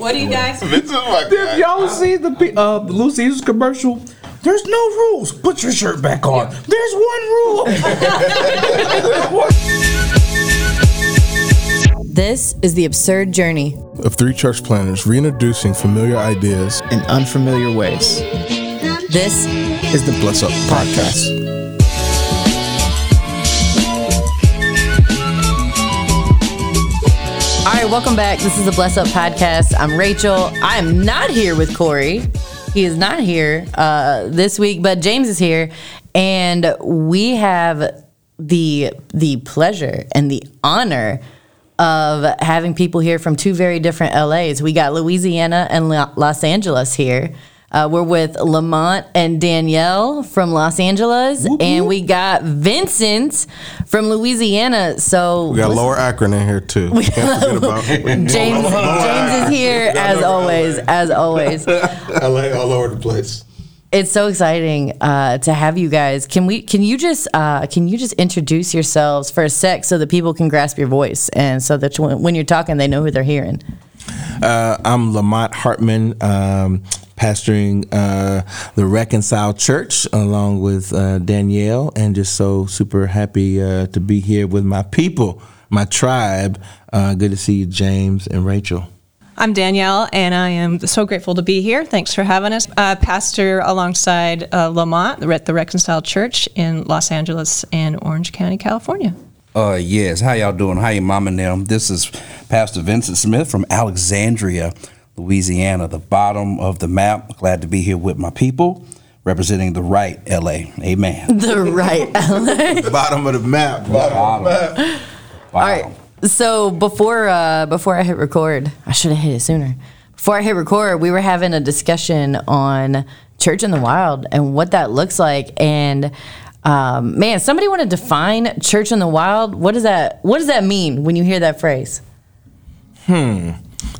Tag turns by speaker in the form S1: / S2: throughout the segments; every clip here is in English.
S1: What do you guys?
S2: This is my
S3: If
S2: guy.
S3: y'all see the pe- uh, the Little Caesars commercial, there's no rules. Put your shirt back on. There's one rule.
S4: This is The Absurd Journey.
S5: of three church planners reintroducing familiar ideas
S6: in unfamiliar ways.
S4: This
S5: is the Bless Up Podcast.
S4: Welcome back. This is the Bless Up Podcast. I'm Rachel. I am not here with Corey. He is not here uh, this week, but James is here, and we have the the pleasure and the honor of having people here from two very different LAs. We got Louisiana and Lo- Los Angeles here. Uh, we're with Lamont and Danielle from Los Angeles, and we got Vincent from Louisiana. So
S5: We got Lower Akron in here too. Can't forget about
S4: James, James is here as always, as always.
S5: LA all over the place.
S4: It's so exciting uh, to have you guys. Can we? Can you just? Uh, can you just introduce yourselves for a sec so that people can grasp your voice and so that when, when you're talking, they know who they're hearing.
S5: Uh, I'm Lamont Hartman, um, pastoring uh, the Reconciled Church along with uh, Danielle, and just so super happy uh, to be here with my people, my tribe. Uh, good to see you, James and Rachel.
S1: I'm Danielle, and I am so grateful to be here. Thanks for having us. Uh, pastor alongside uh, Lamont at the Reconciled Church in Los Angeles and Orange County, California.
S7: Uh, yes. How y'all doing? How you mom and them? This is Pastor Vincent Smith from Alexandria, Louisiana, the bottom of the map. Glad to be here with my people, representing the right LA. Amen.
S4: The right LA.
S5: The bottom of the map. Bottom.
S7: Bottom.
S4: All right. So before uh, before I hit record, I should have hit it sooner. Before I hit record, we were having a discussion on church in the wild and what that looks like. And um, man, somebody want to define church in the wild? What does that What does that mean when you hear that phrase?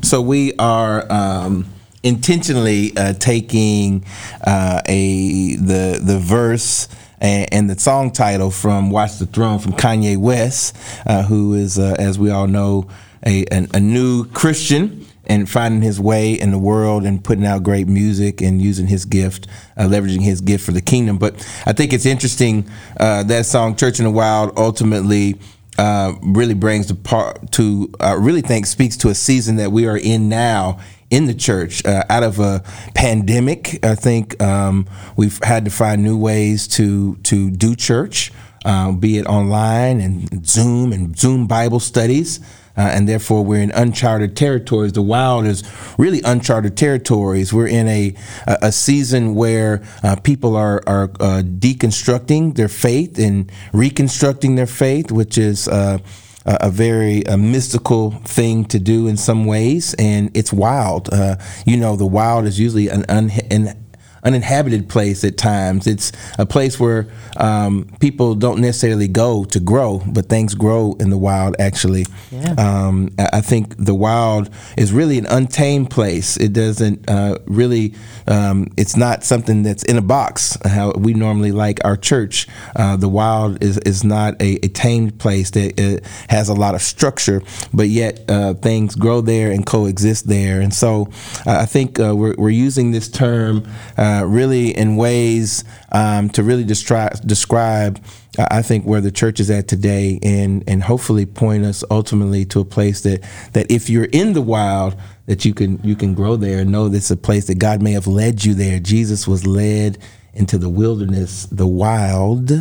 S5: So we are um, intentionally uh, taking uh, a the the verse and, the song title from "Watch the Throne" from Kanye West, uh, who is, uh, as we all know, a, an, a new Christian and finding his way in the world and putting out great music and using his gift, uh, leveraging his gift for the kingdom. But I think it's interesting uh, that song "Church in the Wild" ultimately uh, really brings the part to uh, really think speaks to a season that we are in now in the church uh, out of a pandemic. I think um, we've had to find new ways to to do church uh, be it online and zoom and zoom bible studies uh, and therefore we're in uncharted territories. The wild is really uncharted territories. We're in a a, a season where uh, people are are uh, deconstructing their faith and reconstructing their faith, which is. Uh, a very uh mystical thing to do in some ways, and it's wild. Uh, you know, the wild is usually an, un- an uninhabited place at times. It's a place where um, people don't necessarily go to grow, but things grow in the wild. Actually,
S4: Yeah.
S5: um, I think the wild is really an untamed place. It doesn't uh, really. Um, it's not something that's in a box. How we normally like our church. Uh, the wild is is not a, a tamed place that has a lot of structure, but yet uh, things grow there and coexist there. And so, I think uh, we're we're using this term uh, really in ways um, to really destri- describe. uh, I think where the church is at today, and and hopefully point us ultimately to a place that that if you're in the wild, that you can you can grow there and know this is a place that God may have led you there. Jesus was led into the wilderness, the wild,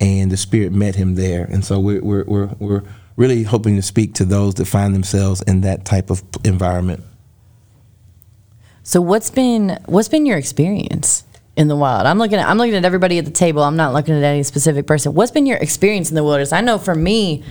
S5: and the Spirit met him there. And so we're we're we're, we're really hoping to speak to those that find themselves in that type of environment.
S4: So what's been what's been your experience in the wild? I'm looking at I'm looking at everybody at the table. I'm not looking at any specific person. What's been your experience in the wilderness? I know for me,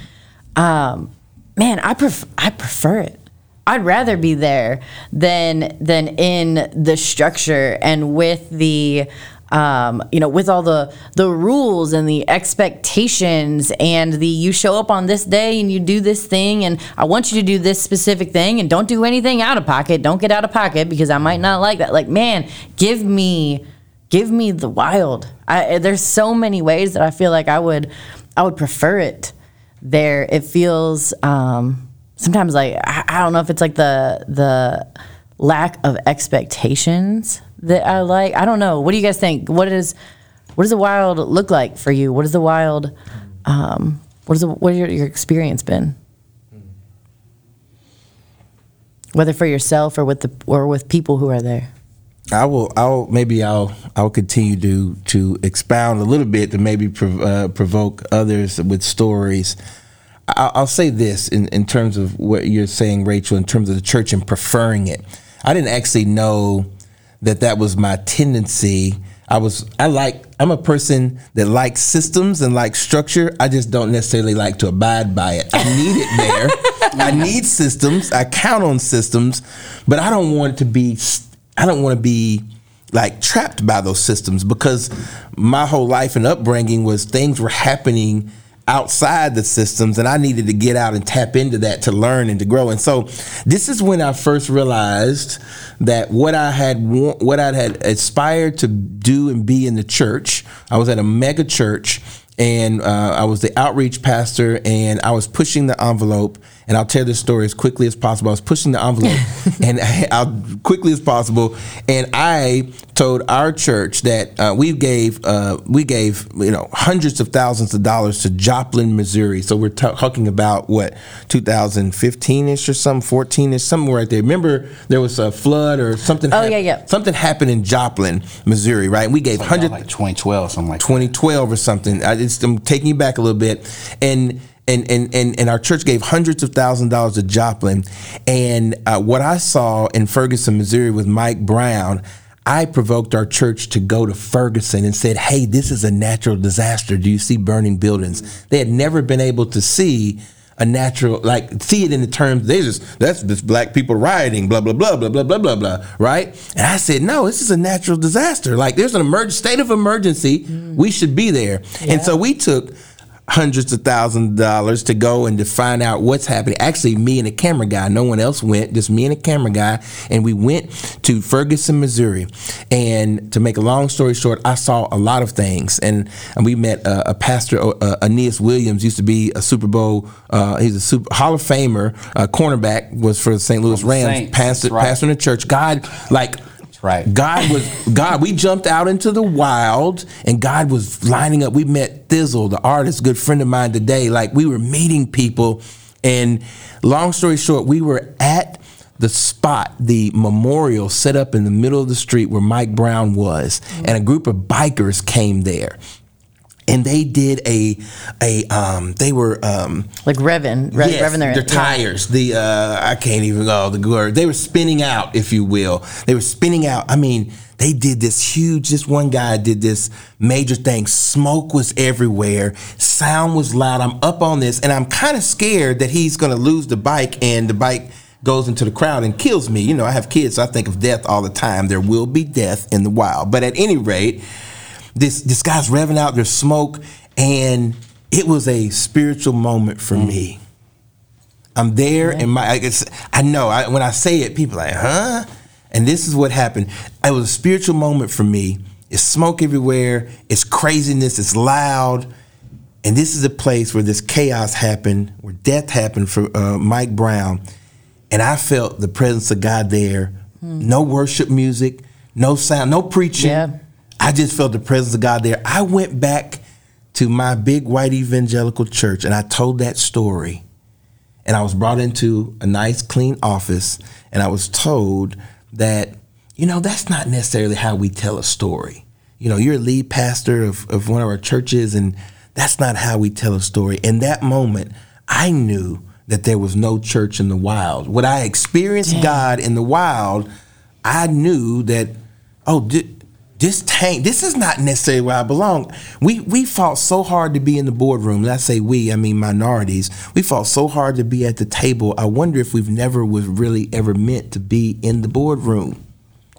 S4: um, man, I pref- I prefer it. I'd rather be there than than in the structure and with the um, you know, with all the the rules and the expectations and the you show up on this day and you do this thing and I want you to do this specific thing and don't do anything out of pocket. Don't get out of pocket because I might not like that. Like, man, give me give me the wild. I, there's so many ways that I feel like I would I would prefer it there. It feels um, sometimes like I, I don't know if it's like the the lack of expectations that I like. I don't know. What do you guys think? What is what does the wild look like for you? What is the wild? Um, what is the, what your, your experience been? Whether for yourself or with the or with people who are there.
S5: I will. I'll maybe I'll I'll continue to to expound a little bit to maybe prov- uh, provoke others with stories. I- I'll say this in, in terms of what you're saying, Rachel, in terms of the church and preferring it. I didn't actually know that that was my tendency. I was I like I'm a person that likes systems and likes structure. I just don't necessarily like to abide by it. I need it there. I need systems. I count on systems, but I don't want to be I don't want to be like trapped by those systems because my whole life and upbringing was things were happening outside the systems and I needed to get out and tap into that to learn and to grow. And so this is when I first realized that what I had what I had aspired to do and be in the church, I was at a mega church and uh, I was the outreach pastor and I was pushing the envelope and I'll tell this story as quickly as possible. I was pushing the envelope and I, I'll quickly as possible and I told our church that uh, we gave uh, we gave you know hundreds of thousands of dollars to Joplin, Missouri. So we're ta- talking about what 2015 ish or something, 14 ish, somewhere right there. Remember there was a flood or something.
S4: Oh, yeah, yeah.
S5: Something happened in Joplin, Missouri, right? And we gave
S7: Like,
S5: hundred
S7: like 2012, something like that.
S5: 2012 or something. I just, I'm taking you back a little bit, and and and and, and our church gave hundreds of thousand dollars to Joplin, and uh, what I saw in Ferguson, Missouri, with Mike Brown. I provoked our church to go to Ferguson and said, "Hey, this is a natural disaster. Do you see burning buildings?" They had never been able to see a natural like see it in the terms they just that's just black people rioting blah blah blah blah blah blah blah blah right and i said no this is a natural disaster like there's an emerg- state of emergency we should be there and so we took hundreds of thousands of dollars to go and to find out what's happening. Actually me and a camera guy no one else went just me and a camera guy and we went to ferguson missouri. And to make a long story short i saw a lot of things. And, and we met uh, a pastor uh, aeneas williams used to be a super bowl uh, he's a super hall of famer uh, cornerback was for the st louis rams
S7: Saints,
S5: pastor,
S7: right.
S5: pastor in the church. God like
S7: right.
S5: God was God. We jumped out into the wild, and God was lining up. We met Thizzle, the artist, good friend of mine today. Like we were meeting people, and long story short, we were at the spot, the memorial set up in the middle of the street where Mike Brown was, and a group of bikers came there. And they did a, a, um, they were, um,
S4: Like revving, rev,
S5: Yes,
S4: revving their,
S5: their
S4: yeah.
S5: tires. The uh, I can't even go the word. They were spinning out, if you will. They were spinning out. I mean, they did this huge. This one guy did this major thing. Smoke was everywhere. Sound was loud. I'm up on this, and I'm kind of scared that he's going to lose the bike, and the bike goes into the crowd and kills me. You know, I have kids, so I think of death all the time. There will be death in the wild, but at any rate this this guy's revving out there's smoke and it was a spiritual moment for me. I'm there and my I, guess, I know I, when i say it people are like huh? And this is what happened. It was a spiritual moment for me. It's smoke everywhere. It's craziness. It's loud. And this is a place where this chaos happened where death happened for uh, mike brown. And i felt the presence of god there. No worship music no sound no preaching.
S4: Yeah.
S5: I just felt the presence of God there. I went back to my big white evangelical church and I told that story. And I was brought into a nice, clean office and I was told that, you know, that's not necessarily how we tell a story. You know, you're a lead pastor of, of one of our churches and that's not how we tell a story. In that moment, I knew that there was no church in the wild. When I experienced God in the wild, I knew that, oh, thi- this tank, this is not necessarily where I belong. We we fought so hard to be in the boardroom. And I say we, I mean minorities. We fought so hard to be at the table. I wonder if we've never was really ever meant to be in the boardroom.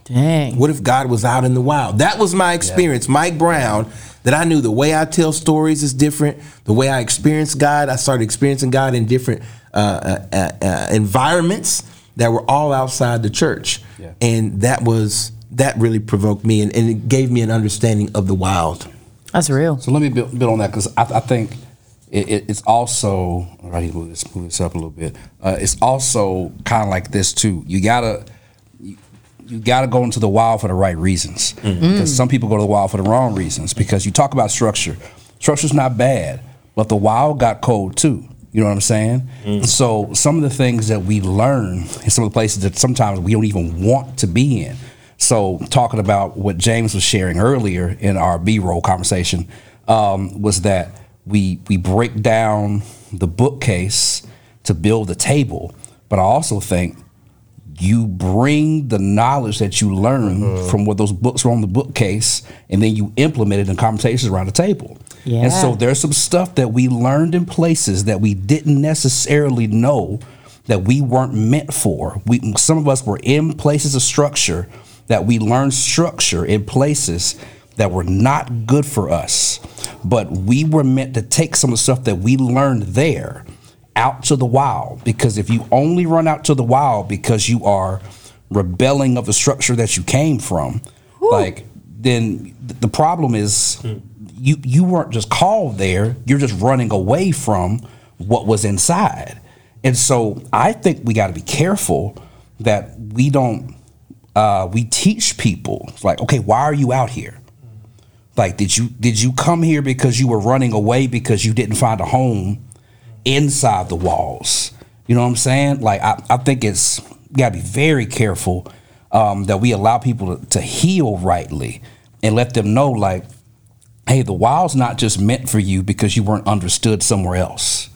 S4: Dang.
S5: What if God was out in the wild? That was my experience, Mike Brown. That I knew the way I tell stories is different. The way I experience God, I started experiencing God in different uh, uh, uh, uh, environments that were all outside the church,
S7: Yeah.
S5: and that was that really provoked me, and, and it gave me an understanding of the wild.
S4: That's real.
S7: So let me build, build on that because I, I think it, it, it's also I need to move this, move this up a little bit. Uh, it's also kind of like this too. You gotta you, you gotta go into the wild for the right reasons because some people go to the wild for the wrong reasons. Because you talk about structure, structure's not bad, but the wild got cold too. You know what I'm saying? So some of the things that we learn in some of the places that sometimes we don't even want to be in. So talking about what James was sharing earlier in our B-roll conversation um, was that we we break down the bookcase to build the table, but I also think you bring the knowledge that you learn from what those books were on the bookcase, and then you implement it in conversations around the table. And so there's some stuff that we learned in places that we didn't necessarily know that we weren't meant for. We some of us were in places of structure that we learned structure in places that were not good for us. But we were meant to take some of the stuff that we learned there out to the wild because if you only run out to the wild because you are rebelling of the structure that you came from, like then the problem is you you weren't just called there, you're just running away from what was inside. And so I think we got to be careful that we don't uh, we teach people like okay, why are you out here? Like did you did you come here because you were running away because you didn't find a home inside the walls? You know what I'm saying? Like I, I think it's gotta be very careful um, that we allow people to, to heal rightly and let them know like, hey, the wild's not just meant for you because you weren't understood somewhere else.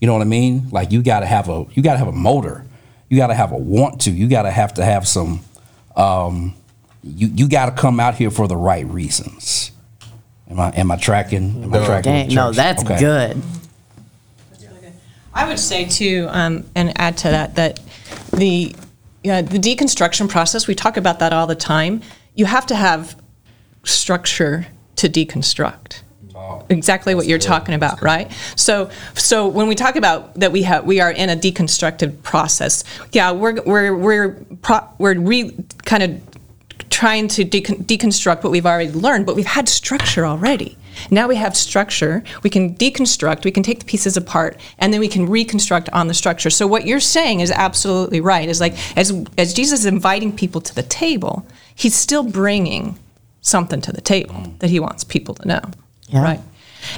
S7: You know what I mean? Like you gotta have a you gotta have a motor. You gotta have a want to. You gotta have to have some um, you you gotta come out here for the right reasons. Am I am I tracking? Am I tracking?
S4: Dang, no, that's
S7: Okay.
S4: good.
S1: I would say too, um, and add to that that the yeah, the deconstruction process. We talk about that all the time. You have to have structure to deconstruct. Exactly what you're talking about, right? So, so when we talk about that, we have we are in a deconstructive process. Yeah, we're we're we're pro, we're re, kind of trying to decon- deconstruct what we've already learned, but we've had structure already. Now we have structure. We can deconstruct. We can take the pieces apart, and then we can reconstruct on the structure. So what you're saying is absolutely right. Is like as as Jesus is inviting people to the table, he's still bringing something to the table mm. that he wants people to know.
S4: Yeah.
S1: Right.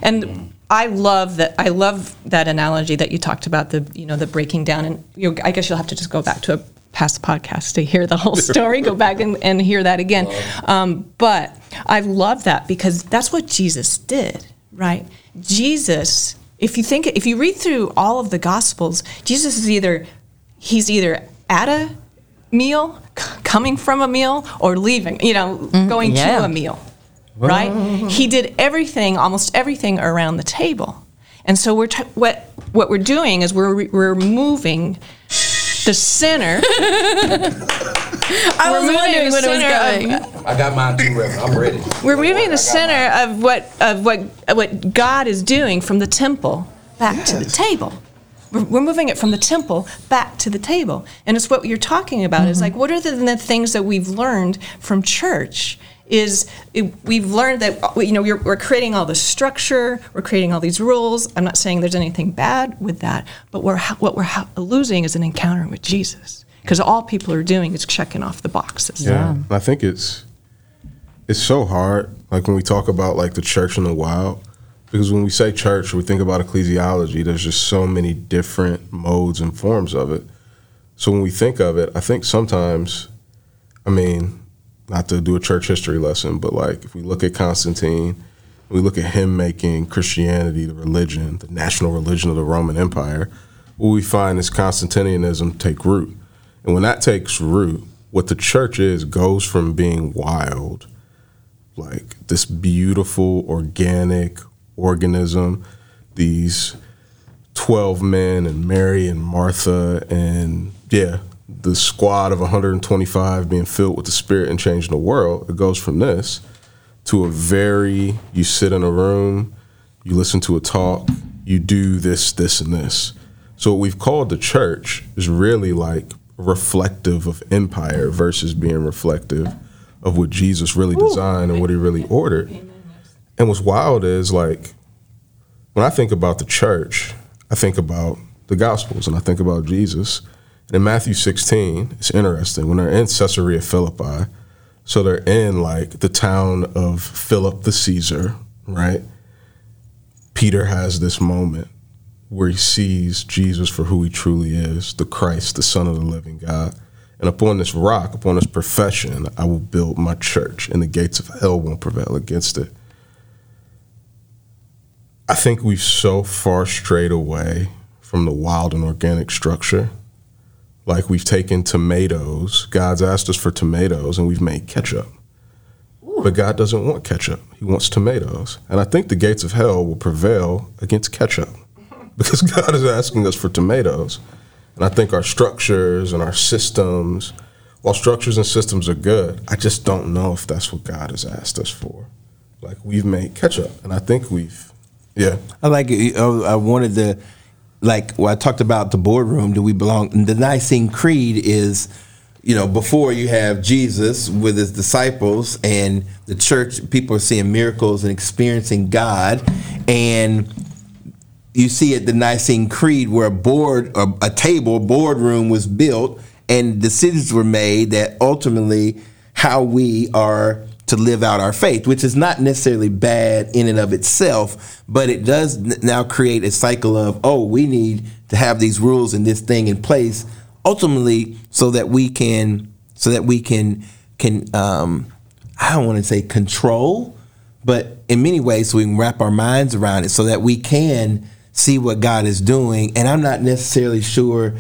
S1: And I love that. I love that analogy that you talked about the you know the breaking down. And you know, I guess you'll have to just go back to a past podcast to hear the whole story. go back and, and hear that again. Um, but I love that because that's what Jesus did. Right. Jesus. If you think, if you read through all of the Gospels, Jesus is either he's either at a meal, c- coming from a meal, or leaving. You know, going
S4: yeah.
S1: to a meal right? Oh. He did everything, almost everything around the table. And so we're t- what what we're doing is we're we're moving the center.
S4: I was
S1: moving
S4: wondering when it was
S1: center of-
S4: going.
S7: I got mine too, Reverend. I'm ready.
S1: We're moving the center of what of what what God is doing from the temple back to the table. We're, we're moving it from the temple back to the table, and it's what you're talking about. Is mm-hmm. like what are the, the things that we've learned from church? Is it, we've learned that you know we're, we're creating all this structure, we're creating all these rules. I'm not saying there's anything bad with that, but we're ha- what we're ha- losing is an encounter with Jesus because all people are doing is checking off the boxes.
S2: Yeah. And I think it's it's so hard, like when we talk about like the church in the wild, because when we say church, we think about ecclesiology. There's just so many different modes and forms of it. So when we think of it, I think sometimes, I mean, not to do a church history lesson, but like if we look at Constantine, we look at him making Christianity the religion, the national religion of the Roman Empire, what we find is Constantinianism take root. And when that takes root, what the church is goes from being wild, like this beautiful organic organism, these 12 men and Mary and Martha and yeah, the squad of 125 being filled with the spirit and changing the world. It goes from this to a very you sit in a room, you listen to a talk, you do this, this, and this. So what we've called the church is really like reflective of empire versus being reflective of what Jesus really designed and what he really ordered. And what's wild is like when I think about the church, I think about the Gospels and I think about Jesus. And in Matthew 16, it's interesting when they're in Caesarea Philippi. So they're in like the town of Philip the Caesar, right? Peter has this moment where he sees Jesus for who he truly is, the Christ, the Son of the living God. And upon this rock, upon this profession, I will build my church, and the gates of hell won't prevail against it. I think we've so far strayed away from the wild and organic structure. Like we've taken tomatoes, God's asked us for tomatoes, and we've made ketchup. But God doesn't want ketchup, He wants tomatoes. And I think the gates of hell will prevail against ketchup because God is asking us for tomatoes. And I think our structures and our systems, while structures and systems are good, I just don't know if that's what God has asked us for. Like we've made ketchup, and I think we've, yeah.
S5: I like it. uh, I wanted to, like, when I talked about the boardroom, do we belong? The Nicene Creed is, you know, before you have Jesus with his disciples and the church, people are seeing miracles and experiencing God. And you see at the Nicene Creed where a board, a, a table, boardroom was built and decisions were made that ultimately how we are to live out our faith, which is not necessarily bad in and of itself, but it does now create a cycle of, oh, we need to have these rules and this thing in place, ultimately, so that we can, so that we can, can, um, I don't want to say control, but in many ways, so we can wrap our minds around it, so that we can see what God is doing. And I'm not necessarily sure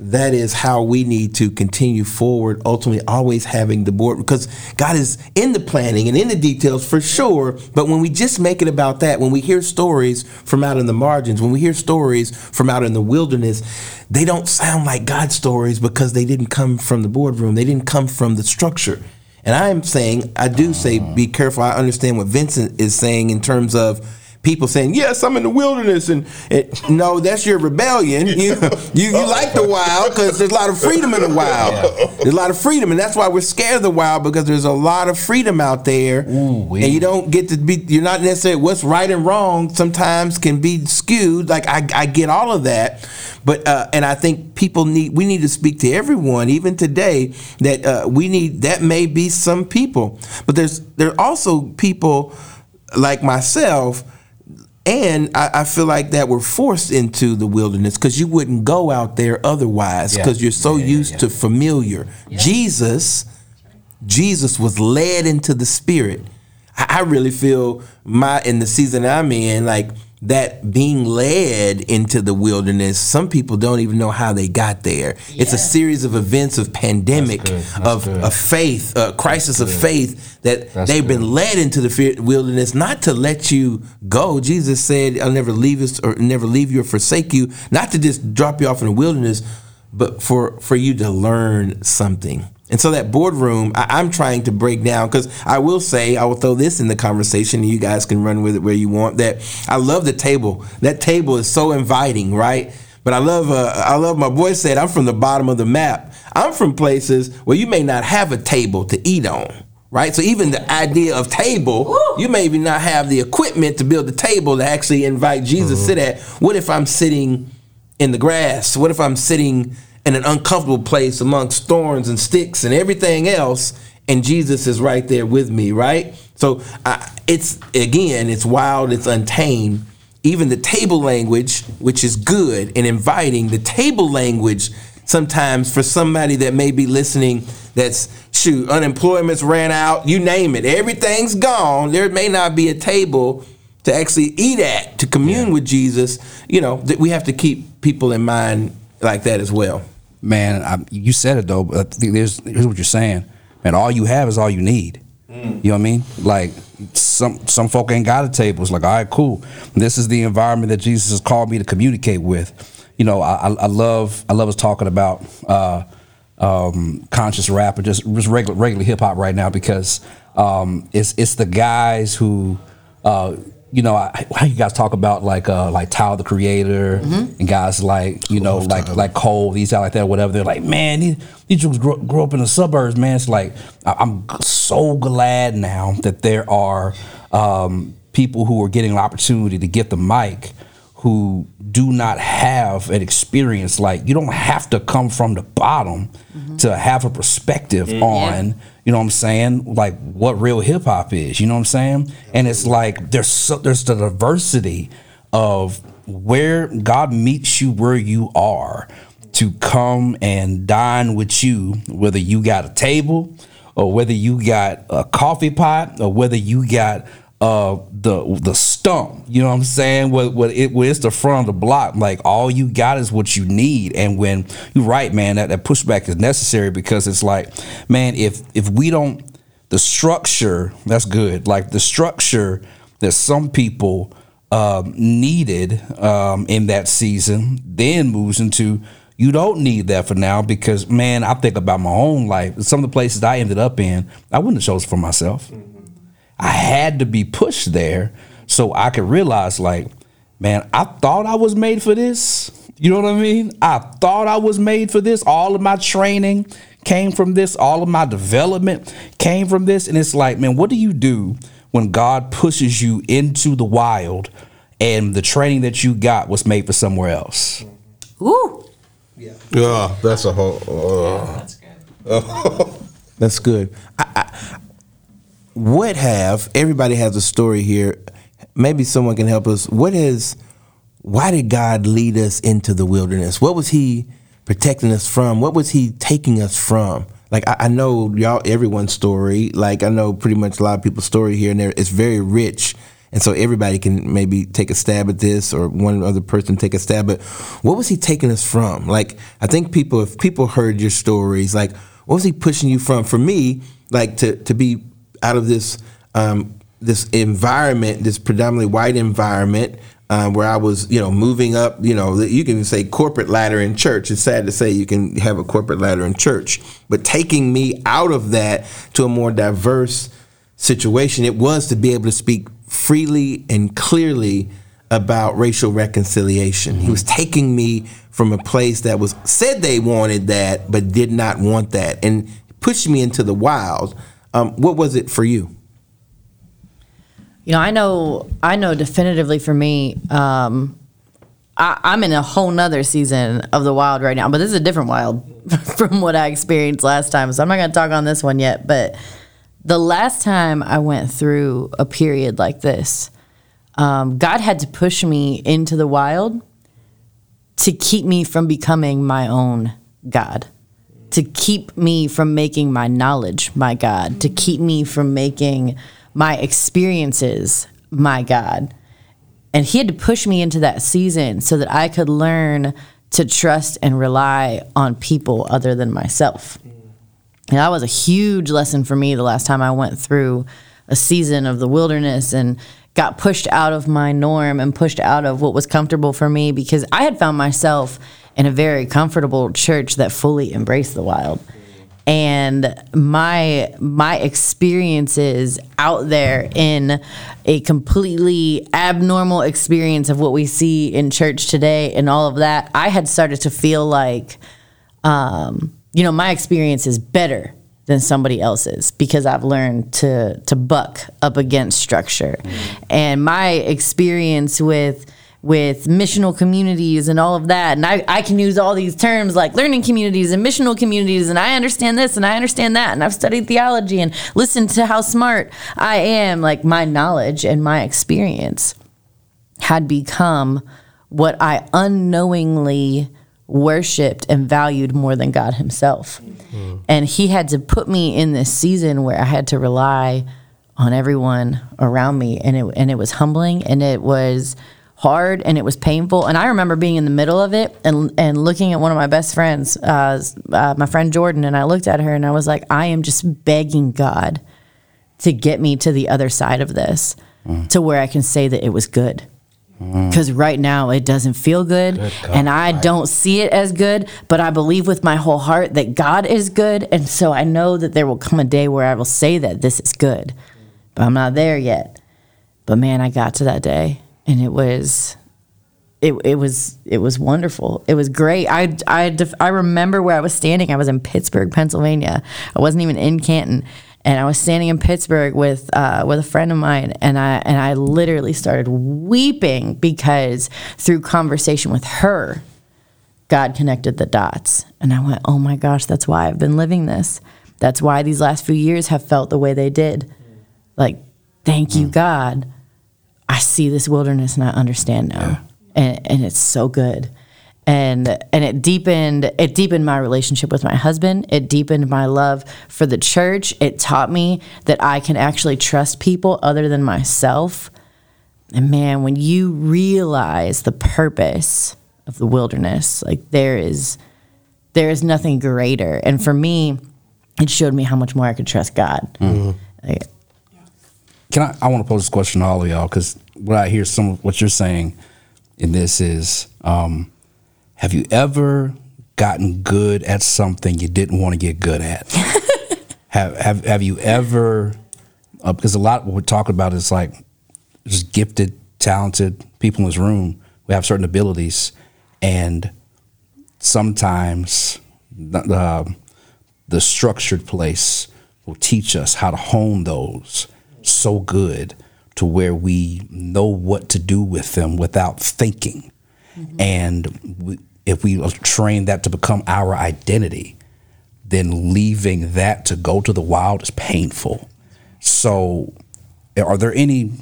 S5: that is how we need to continue forward ultimately always having the board because god is in the planning and in the details for sure but when we just make it about that when we hear stories from out in the margins when we hear stories from out in the wilderness they don't sound like god stories because they didn't come from the boardroom they didn't come from the structure. And i'm saying i do say be careful i understand what vincent is saying in terms of people saying, "Yes, I'm in the wilderness," and, and no, that's your rebellion. You you, you like the wild because there's a lot of freedom in the wild. There's a lot of freedom, and that's why we're scared of the wild because there's a lot of freedom out there,
S7: Ooh-wee.
S5: and you don't get to be. You're not necessarily what's right and wrong. Sometimes can be skewed. Like I, I get all of that, but uh, and I think people need. We need to speak to everyone, even today. That uh, we need. That may be some people, but there's there are also people like myself and I, I feel like that we're forced into the wilderness because you wouldn't go out there otherwise
S7: Yeah.
S5: because you're so
S7: Yeah, yeah,
S5: used
S7: yeah.
S5: to familiar. Jesus, Jesus was led into the spirit. I, I really feel my in the season I'm in, like that being led into the wilderness. Some people don't even know how they got there. It's a series of events of pandemic,
S7: good. That's
S5: of,
S7: good.
S5: of faith, a crisis of faith that
S7: That's
S5: they've been led into the wilderness not to let you go. Jesus said, "I'll never leave us or never leave you or forsake you." Not to just drop you off in the wilderness, but for for you to learn something. And so that boardroom, I, I'm trying to break down because I will say I will throw this in the conversation, and you guys can run with it where you want. That I love the table. That table is so inviting, right? But I love, uh, I love. My boy said, "I'm from the bottom of the map. I'm from places where you may not have a table to eat on." Right, so even the idea of table, you maybe not have the equipment to build a table to actually invite Jesus to sit at. What if I'm sitting in the grass? What if I'm sitting in an uncomfortable place amongst thorns and sticks and everything else, and Jesus is right there with me, right? So I, it's again, it's wild, it's untamed. Even the table language, which is good and inviting, the table language sometimes for somebody that may be listening that's shoot unemployment's ran out you name it everything's gone there may not be a table to actually eat at to commune with jesus you know that we have to keep people in mind like that as well
S7: Man, I, you said it though. But there's here's what you're saying. Man, all you have is all you need. You know what I mean? Like some some folk ain't got a table. It's like, all right, cool. This is the environment that Jesus has called me to communicate with. You know, I, I I love I love us talking about uh, um, conscious rap or just just regular regular hip hop right now because um, it's it's the guys who. Uh, you know, I, how you guys talk about like uh like Tyler the Creator and guys like you know like like Cole these guys like that whatever. They're like man these these dudes grow, grow up in the suburbs man. It's like I- I'm so glad now that there are um, people who are getting an opportunity to get the mic who do not have an experience. Like you don't have to come from the bottom to have a perspective on you know what I'm saying? Like what real hip hop is you know what I'm saying? And it's like there's so, there's the diversity of where God meets you where you are to come and dine with you whether you got a table or whether you got a coffee pot or whether you got uh the the stump you know what i'm saying? What what it when it's the front of the block like all you got is what you need. And when you're right man that, that pushback is necessary because it's like man if if we don't the structure that's good like the structure that some people um, needed um, in that season then moves into you don't need that for now because man i think about my own life. Some of the places i ended up in i wouldn't have chosen for myself I had to be pushed there so I could realize, like, man, I thought I was made for this. You know what I mean? I thought I was made for this. All of my training came from this. All of my development came from this. And it's like, man, what do you do when God pushes you into the wild and the training that you got was made for somewhere else?
S4: Ooh.
S2: Yeah, that's a whole. Uh,
S5: That's good. I, I, what have everybody has a story here? Maybe someone can help us. What is? Why did God lead us into the wilderness? What was He protecting us from? What was He taking us from? Like I, I know y'all, everyone's story. Like I know pretty much a lot of people's story here, and there it's very rich. And so everybody can maybe take a stab at this, or one other person take a stab at what was he taking us from? Like I think people, if people heard your stories, like what was he pushing you from? For me, like to to be out of this um, this environment, this predominantly white environment, um, where I was, you know, moving up. You know, you can say corporate ladder in church. It's sad to say you can have a corporate ladder in church, but taking me out of that to a more diverse situation, it was to be able to speak freely and clearly about racial reconciliation. He was taking me from a place that was said they wanted that, but did not want that, and pushed me into the wild. Um, what was it for you?
S4: You know, I know, I know definitively for me, um, I, I'm in a whole nother season of the wild right now, but this is a different wild from what I experienced last time. So I'm not going to talk on this one yet. But the last time I went through a period like this, um, God had to push me into the wild to keep me from becoming my own God, to keep me from making my knowledge my God, to keep me from making my experiences my God. And He had to push me into that season so that I could learn to trust and rely on people other than myself. And that was a huge lesson for me the last time I went through a season of the wilderness and got pushed out of my norm and pushed out of what was comfortable for me because I had found myself in a very comfortable church that fully embraced the wild. And my my experiences out there in a completely abnormal experience of what we see in church today and all of that, I had started to feel like um, you know, my experience is better than somebody else's because I've learned to to buck up against structure. And my experience with with missional communities and all of that. And I, I can use all these terms like learning communities and missional communities, and I understand this and I understand that. And I've studied theology and listened to how smart I am. Like my knowledge and my experience had become what I unknowingly worshiped and valued more than God Himself. Hmm. And He had to put me in this season where I had to rely on everyone around me, and it and it was humbling and it was hard and it was painful. And I remember being in the middle of it and and looking at one of my best friends, uh, uh, my friend Jordan, and I looked at her and I was like, I am just begging God to get me to the other side of this, to where I can say that it was good because right now it doesn't feel good, and I don't see it as good. But I believe with my whole heart that God is good, and so I know that there will come a day where I will say that this is good, but I'm not there yet. But man, I got to that day, and it was. It, it was it was wonderful. It was great. I, I, def- I remember where I was standing. I was in Pittsburgh, Pennsylvania. I wasn't even in Canton, and I was standing in Pittsburgh with uh, with a friend of mine, and I and I literally started weeping because through conversation with her, God connected the dots, and I went, "Oh my gosh, that's why I've been living this. That's why these last few years have felt the way they did. Like, thank you, God. I see this wilderness and I understand now, and and it's so good." and and it deepened it deepened my relationship with my husband. It deepened my love for the church. It taught me that i can actually trust people other than myself. And man when you realize the purpose of the wilderness like there is there is nothing greater. And for me it showed me how much more i could trust god. Mm-hmm. Like,
S7: Can I? I want to pose this question to all of y'all because what I hear some of what you're saying in this is, um, have you ever gotten good at something you didn't want to get good at? have have have you ever? Uh, because a lot what we're talking about is like just gifted, talented people in this room. We have certain abilities, and sometimes the, the, the structured place will teach us how to hone those so good to where we know what to do with them without thinking. And we, if we train that to become our identity, then leaving that to go to the wild is painful. So, are there any?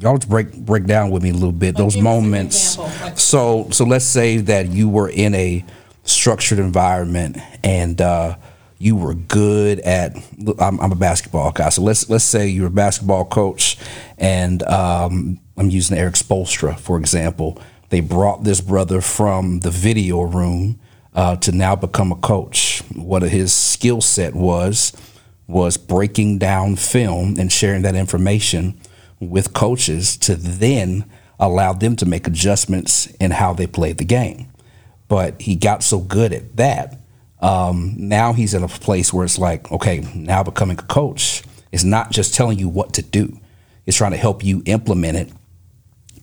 S7: Y'all just break break down with me a little bit those
S1: us an
S7: moments. So so let's say that you were in a structured environment and uh, you were good at. I'm, I'm a basketball guy, so let's let's say you're a basketball coach, and um, I'm using Erik Spoelstra for example. They brought this brother from the video room uh, to now become a coach. What his skill set was was breaking down film and sharing that information with coaches to then allow them to make adjustments in how they played the game. But he got so good at that. Um, now he's in a place where it's like, okay, now becoming a coach is not just telling you what to do, it's trying to help you implement it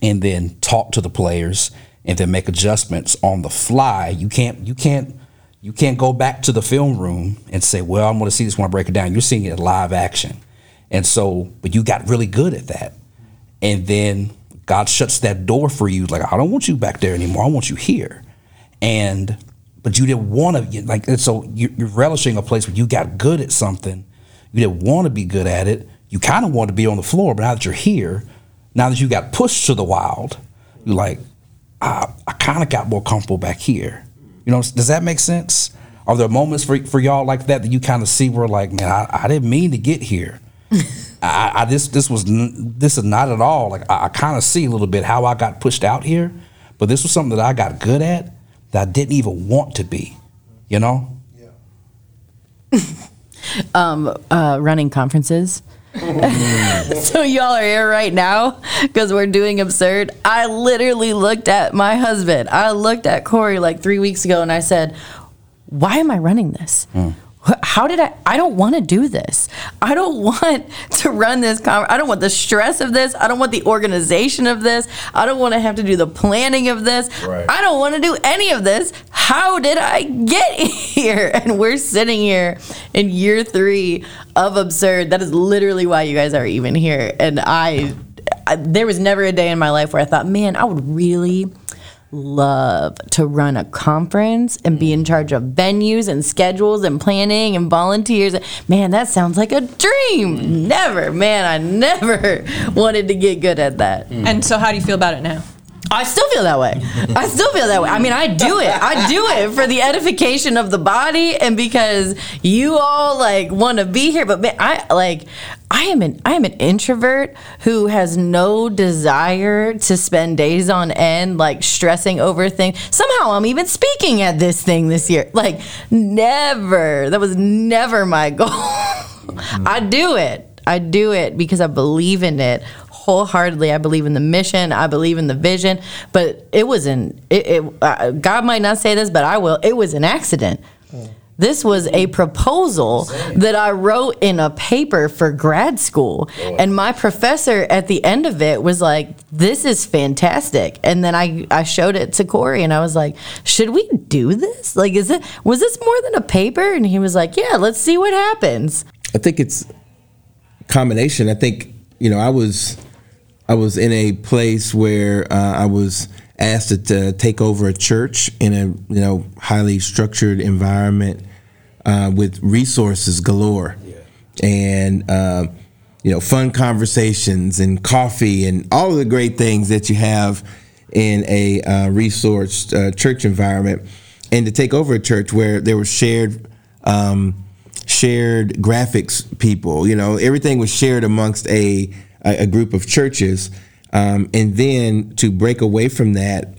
S7: and then talk to the players and then make adjustments on the fly. You can't you can't you can't go back to the film room and say, "Well, I'm going to see this I break it down." You're seeing it live action, and so but you got really good at that, and then God shuts that door for you. Like I don't want you back there anymore. I want you here, and but you didn't want to like so you're, you're relishing a place where you got good at something. You didn't want to be good at it. You kind of want to be on the floor, but now that you're here, now that you got pushed to the wild, you're like, I, I kind of got more comfortable back here. You know, does that make sense? Are there moments for, for y'all like that that you kind of see where like, man, I, I didn't mean to get here. I, I this this was this is not at all like I, I kind of see a little bit how I got pushed out here, but this was something that I got good at that I didn't even want to be. You know,
S4: uh, running conferences. so y'all are here right now because we're doing absurd. I literally looked at my husband. I looked at Corey like three weeks ago and I said, "Why am I running this? Wh- How did I? I don't want to do this. I don't want to run this. I don't want the stress of this. I don't want the organization of this. I don't want to have to do the planning of this.
S2: Right.
S4: I don't want to do any of this. How did I get here? And we're sitting here in year three of absurd. That is literally why you guys are even here. And I, I there was never a day in my life where I thought, man, I would really love to run a conference and be in mm. charge of venues and schedules and planning and volunteers. Man, that sounds like a dream. Mm. Never, man, I never wanted to get good at that. Mm.
S1: And so, how do you feel about it now?
S4: I still feel that way. I still feel that way. I mean, I do it. I do it for the edification of the body and because you all like want to be here. But man, I like I am an I am an introvert who has no desire to spend days on end like stressing over things. Somehow I'm even speaking at this thing this year. Like never. That was never my goal. I do it. I do it because I believe in it wholeheartedly. I believe in the mission. I believe in the vision. But it was an it, it uh, God might not say this, but I will. It was an accident. This was a proposal that I wrote in a paper for grad school. And my professor at the end of it was like, This is fantastic. And then I, I showed it to Corey and I was like, Should we do this? Like, is it, was this more than a paper? And he was like, Yeah, let's see what happens.
S5: I think it's combination. I think you know I was I was in a place where uh, I was asked to, to take over a church in a you know highly structured environment uh, with resources galore, and uh, you know fun conversations and coffee and all of the great things that you have in a uh, resourced uh, church environment, and to take over a church where there was shared. Um, shared graphics people you know everything was shared amongst a a, a group of churches um, and then to break away from that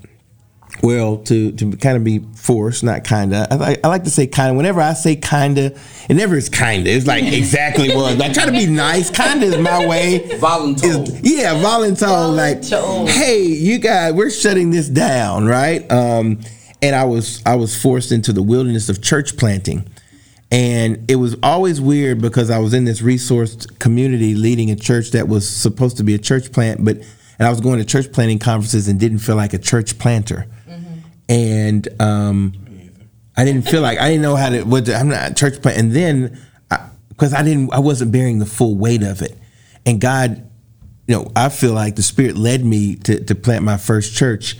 S5: well to to kind of be forced not kind of I, like- I like to say kind of whenever i say kind of it never is kind of it's like exactly what i try to be nice. Kind of is my way.
S7: Voluntold.
S5: Is- yeah voluntold. Like hey you guys we're shutting this down right? Um, and i was i was forced into the wilderness of church planting and it was always weird because I was in this resourced community leading a church that was supposed to be a church plant, but and I was going to church planting conferences and didn't feel like a church planter. And um, I didn't feel like I didn't know how to. What to- I'm not a church plant. And then because I, didn't, I wasn't bearing the full weight of it. And God, you know, I feel like the Spirit led me to to plant my first church,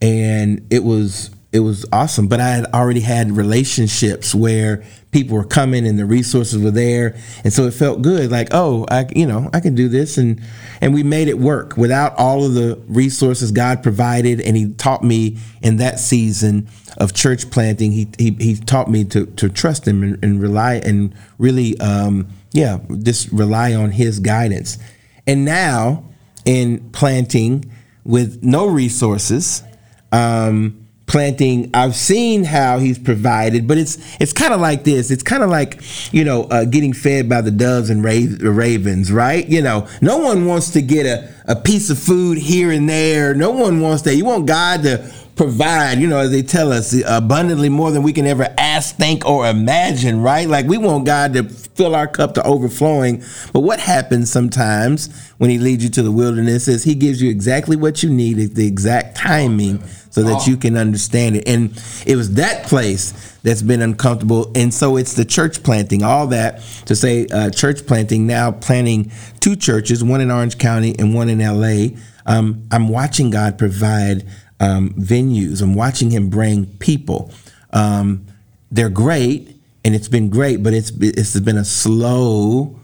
S5: and it was it was awesome. But I had already had relationships where people were coming and the resources were there, and so it felt good. Like, oh, I you know I can do this, and and we made it work without all of the resources God provided, and He taught me in that season of church planting. He he, he taught me to to trust Him and, and rely and really um, yeah just rely on His guidance. And now in planting with no resources. Um, planting. I've seen how he's provided but it's it's kind of like this. It's kind of like you know uh, getting fed by the doves and ra- ravens right? You know no one wants to get a, a piece of food here and there. No one wants that. You want god to provide you know as they tell us abundantly more than we can ever ask think or imagine right? Like we want god to fill our cup to overflowing. But what happens sometimes when he leads you to the wilderness is he gives you exactly what you need at the exact timing so that you can understand it. And it was that place that's been uncomfortable. And so it's the church planting, all that to say uh, church planting, now planting two churches, one in Orange County and one in LA. Um, I'm watching God provide um, venues, I'm watching Him bring people. Um, they're great, and it's been great, but it's it's been a slow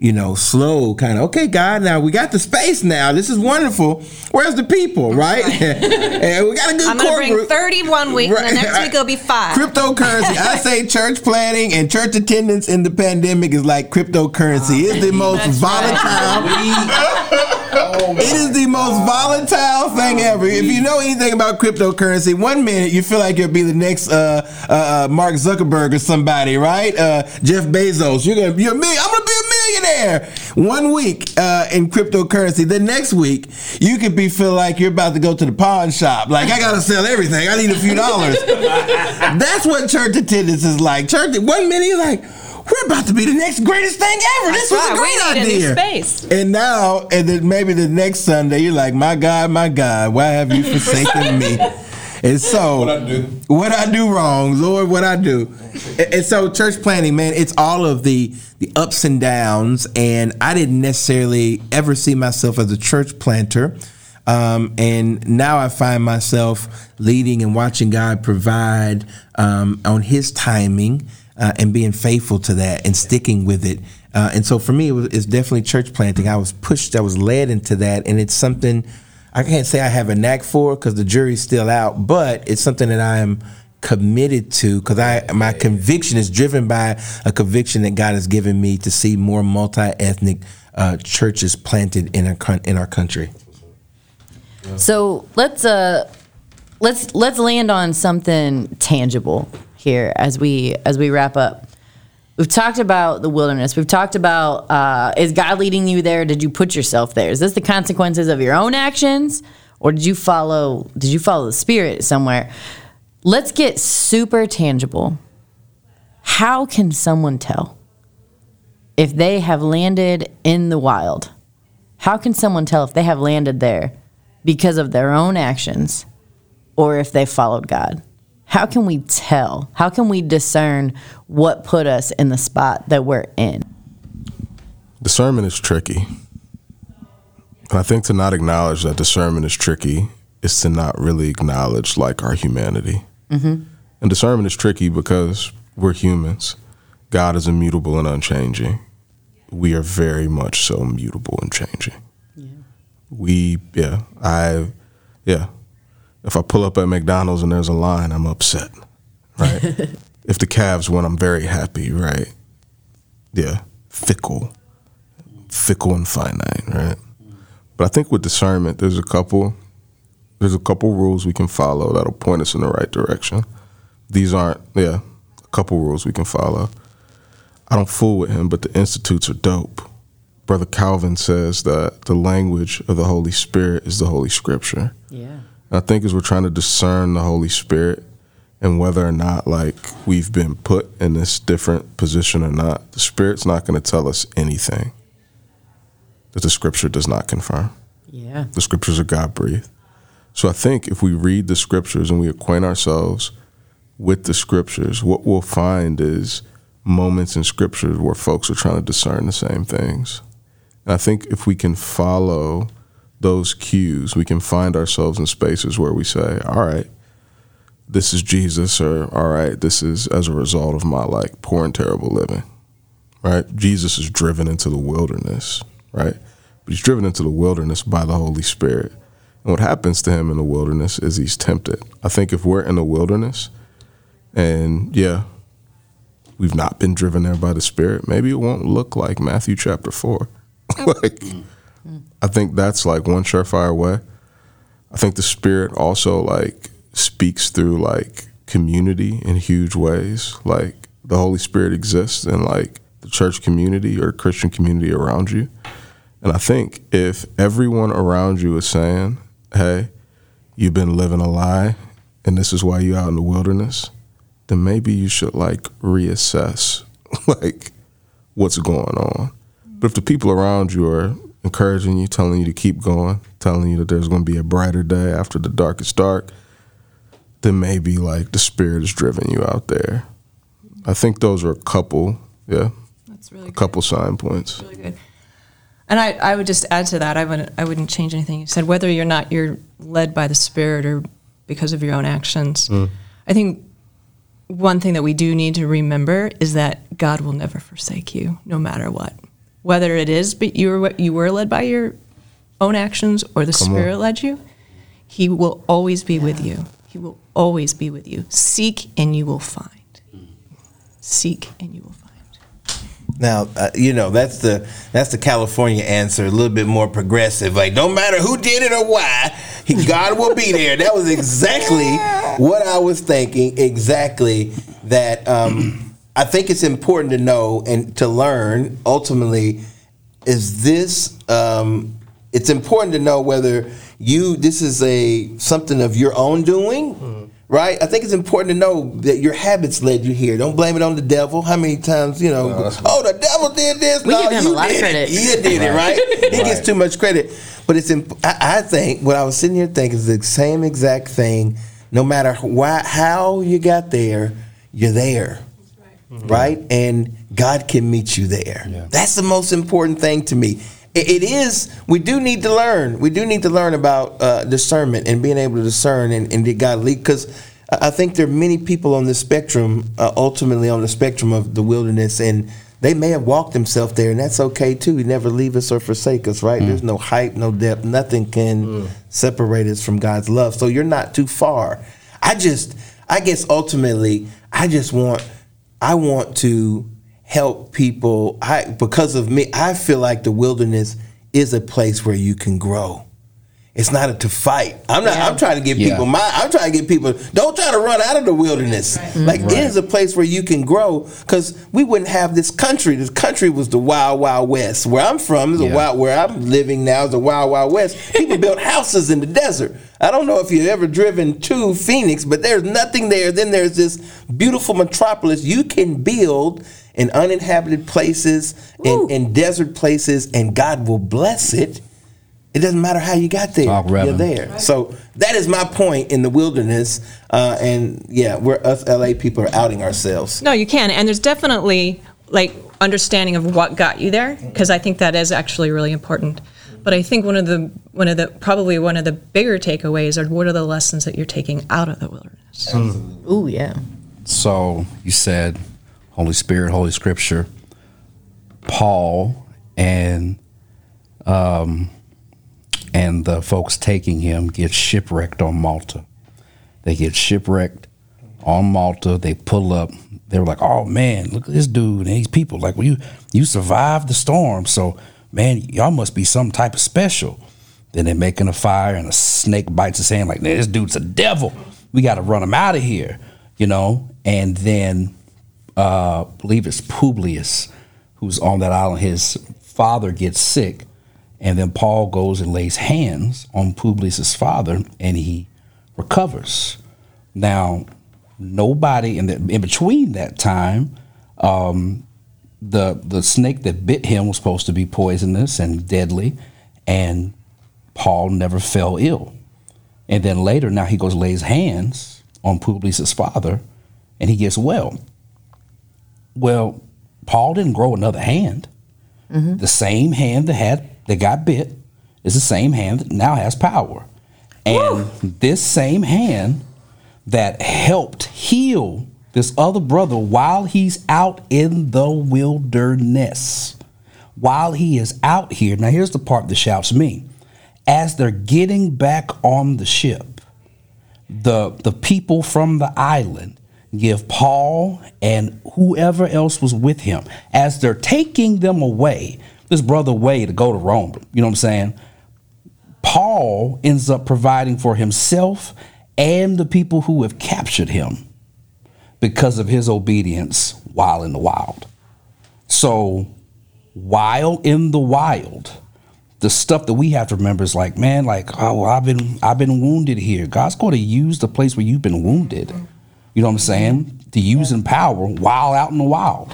S5: you know, slow kind of, okay, God, now we got the space now. This is wonderful. Where's the people, right? and we got a good
S1: I'm
S5: core
S1: bring
S5: group.
S1: 30 one week, and the next week it'll be five.
S5: Cryptocurrency. I say church planning and church attendance in the pandemic is like cryptocurrency. It's the most volatile. It is the most volatile thing ever. If you know anything about cryptocurrency, one minute you feel like you'll be the next uh, uh, uh, Mark Zuckerberg or somebody, right? Uh, Jeff Bezos. You're gonna be a million. I'm gonna be millionaire. One week uh, in cryptocurrency. The next week you could be feel like you're about to go to the pawn shop. Like I gotta sell everything. I need a few dollars. That's what church attendance is like. Church. One minute you're like. We're about to be the next greatest thing ever. This was
S1: right.
S5: a great
S1: need a
S5: idea.
S1: space.
S5: And now, and then maybe the next Sunday, you're like, my God, my God, why have you forsaken me? And so, what I do, what I do wrong, Lord, what I do. And, and so, church planning, man, it's all of the the ups and downs. And I didn't necessarily ever see myself as a church planter. Um, and now I find myself leading and watching God provide um, on His timing uh, and being faithful to that and sticking with it. Uh, and so for me, it was, it's definitely church planting. I was pushed, I was led into that, and it's something I can't say I have a knack for because the jury's still out, but it's something that I am committed to because I my conviction is driven by a conviction that God has given me to see more multi-ethnic uh, churches planted in our in our country.
S4: So let's uh let's let's land on something tangible here as we as we wrap up. We've talked about the wilderness. We've talked about uh, is God leading you there? Did you put yourself there? Is this the consequences of your own actions, or did you follow? Did you follow the Spirit somewhere? Let's get super tangible. How can someone tell if they have landed in the wild? How can someone tell if they have landed there because of their own actions or if they followed God? How can we tell? How can we discern what put us in the spot that we're in?
S2: Discernment is tricky. And I think to not acknowledge that discernment is tricky is to not really acknowledge like our humanity. Mm-hmm. And discernment is tricky because we're humans. God is immutable and unchanging. We are very much so mutable and changing. Yeah. We, yeah, I, yeah. If I pull up at McDonald's and there's a line, I'm upset, right? if the Cavs win, I'm very happy, right? Yeah, fickle, fickle and finite, right? But I think with discernment, there's a couple, there's a couple rules we can follow that'll point us in the right direction. These aren't, yeah, a couple rules we can follow. I don't fool with him, but the institutes are dope. Brother Calvin says that the language of the Holy Spirit is the Holy Scripture.
S4: Yeah.
S2: I think as we're trying to discern the Holy Spirit and whether or not like we've been put in this different position or not, the Spirit's not going to tell us anything that the Scripture does not confirm.
S4: Yeah.
S2: The Scriptures are God breathed. So I think if we read the Scriptures and we acquaint ourselves with the Scriptures, what we'll find is moments in Scriptures where folks are trying to discern the same things. And I think if we can follow those cues, we can find ourselves in spaces where we say, all right, this is Jesus, or all right, this is as a result of my like poor and terrible living, right? Jesus is driven into the wilderness, right? But he's driven into the wilderness by the Holy Spirit. And what happens to him in the wilderness is he's tempted. I think if we're in the wilderness and yeah, we've not been driven there by the Spirit, maybe it won't look like Matthew chapter 4. like, mm. I think that's like one surefire way. I think the Spirit also like speaks through like community in huge ways. Like the Holy Spirit exists in like the church community or Christian community around you. And I think if everyone around you is saying, hey, you've been living a lie and this is why you're out in the wilderness, then maybe you should like reassess like what's going on. But if the people around you are encouraging you, telling you to keep going, telling you that there's going to be a brighter day after the darkest dark, then maybe like the spirit is driving you out there. I think those are a couple, yeah,
S1: That's really
S2: a
S1: good.
S2: couple sign points.
S1: really good. And I, I would just add to that. I wouldn't I wouldn't change anything you said. Whether you're not you're led by the Spirit or because of your own actions. Mm. I think one thing that we do need to remember is that God will never forsake you, no matter what. Whether it is, but you were you were led by your own actions or the
S2: Come on.
S1: Spirit led you, He will always be with you. He will always be with you. Seek and you will find. Seek and you will find.
S5: Now, uh, you know that's the that's the California answer, a little bit more progressive. Like, no matter who did it or why, he, God will be there. That was exactly what I was thinking. Exactly that. Um, I think it's important to know and to learn. Ultimately, is this? Um, it's important to know whether you this is a something of your own doing. Right, I think it's important to know that your habits led you here. Don't blame it on the devil. How many times, you know, oh, the devil did this.
S4: We
S5: no,
S4: give him
S5: you
S4: a lot of
S5: did it.
S4: credit.
S5: You did it, right? He gets too much credit. But it's, imp- I, I think what I was sitting here thinking is the same exact thing. No matter why, how you got there, you're there, right? And God can meet you there. That's the most important thing to me. It- it is. We do need to learn. We do need to learn about uh, discernment and being able to discern and, and did God lead? Because I think there are many people on the spectrum, uh, ultimately on the spectrum of the wilderness, and they may have walked themselves there, and that's okay too. He never leave us or forsake us, right? There's no height, no depth, nothing can separate us from God's love. So you're not too far. I just, I guess, ultimately, I just want, I want to help people. I because of me, I feel like the wilderness is a place where you can grow. It's not a to fight. I'm not. I'm trying to get
S7: Yeah.
S5: people. My. I'm trying to get people. Don't try to run out of the wilderness. Like it is a place where you can grow. Because we wouldn't have this country. This country was the wild, wild west. Where I'm from is a
S7: Yeah.
S5: wild. Where I'm living now is the wild, wild west. People built houses in the desert. I don't know if you've ever driven to Phoenix, but there's nothing there. Then there's this beautiful metropolis. You can build in uninhabited places, in, in desert places, and God will bless it. It doesn't matter how you got there.
S7: Talk,
S5: You're there. So that is my point in the wilderness. Uh, and yeah, we're us LA people are outing ourselves.
S1: No, you can. And there's definitely like understanding of what got you there because I think that is actually really important. But I think one of the one of the probably one of the bigger takeaways are what are the lessons that you're taking out of the wilderness.
S4: Oh yeah.
S7: So you said Holy Spirit, Holy Scripture. Paul and um, and the folks taking him get shipwrecked on Malta. They get shipwrecked on Malta. They pull up. They were like, "Oh man, look at this dude and these people. Like, well, you you survived the storm, so man, y'all must be some type of special." Then they're making a fire, and a snake bites his hand. Like, this dude's a devil. We got to run him out of here, you know. And then, uh, I believe it's Publius, who's on that island. His father gets sick, and then Paul goes and lays hands on Publius's father, and he recovers. Now, nobody in the in between that time, um, the the snake that bit him was supposed to be poisonous and deadly, and Paul never fell ill. And then later, now he goes lays hands on Publius's father, and he gets well. Well, Paul didn't grow another hand. The same hand that had that got bit is the same hand that now has power. And this same hand that helped heal this other brother while he's out in the wilderness. While he is out here. Now here's the part that shouts me. As they're getting back on the ship, the the people from the island give Paul and whoever else was with him as they're taking them away, this brother away to go to Rome. You know what I'm saying? Paul ends up providing for himself and the people who have captured him because of his obedience while in the wild. So, while in the wild, the stuff that we have to remember is like, man, like, oh, I've been, I've been wounded here. God's going to use the place where you've been wounded. You know what I'm saying? To use in power while out in the wild.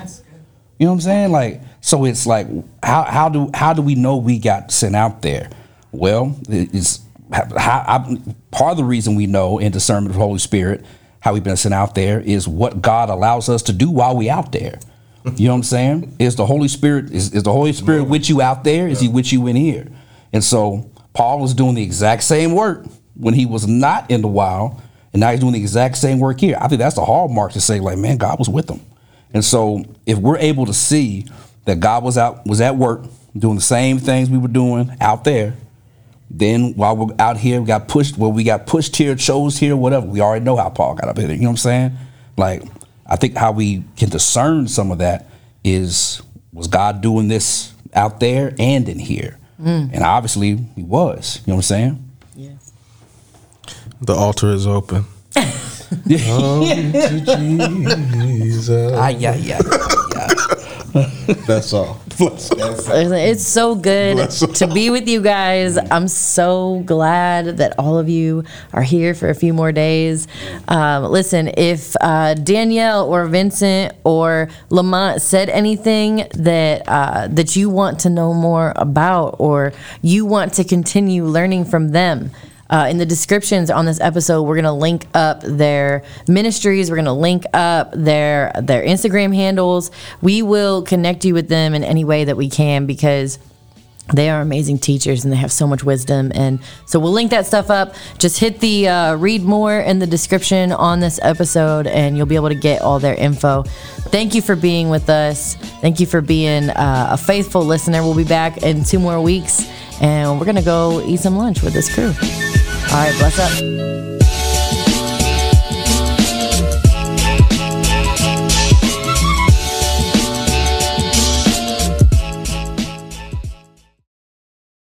S7: You know what I'm saying? Like, so it's like, how how do how do we know we got sent out there? Well, it's how, I, part of the reason we know in discernment of the Holy Spirit how we've been sent out there is what God allows us to do while we out there. You know what I'm saying? Is the Holy Spirit is, is the Holy Spirit with you out there? Is he with you in here? And so Paul was doing the exact same work when he was not in the wild, and now he's doing the exact same work here. I think that's the hallmark to say, like, man, God was with him. And so if we're able to see that God was out was at work doing the same things we were doing out there, then while we're out here, we got pushed. Well, we got pushed here, chose here, whatever. We already know how Paul got up here. You know what I'm saying? Like, I think how we can discern some of that is was God doing this out there and in here, and obviously He was. You know what I'm saying? Yes.
S2: The altar is open. Jesus.
S7: Ah, yeah, yeah, yeah.
S2: That's all.
S4: Listen, It's so good
S2: Bless 'em.
S4: to be with you guys. I'm so glad that all of you are here for a few more days. Um, listen, if uh, Danielle or Vincent or Lamont said anything that uh, that you want to know more about, or you want to continue learning from them. Uh, in the descriptions on this episode, we're gonna link up their ministries. We're gonna link up their their Instagram handles. We will connect you with them in any way that we can because they are amazing teachers and they have so much wisdom. And so we'll link that stuff up. Just hit the uh, read more in the description on this episode, and you'll be able to get all their info. Thank you for being with us. Thank you for being uh, a faithful listener. We'll be back in two more weeks, and we're gonna go eat some lunch with this crew. All right, bless up.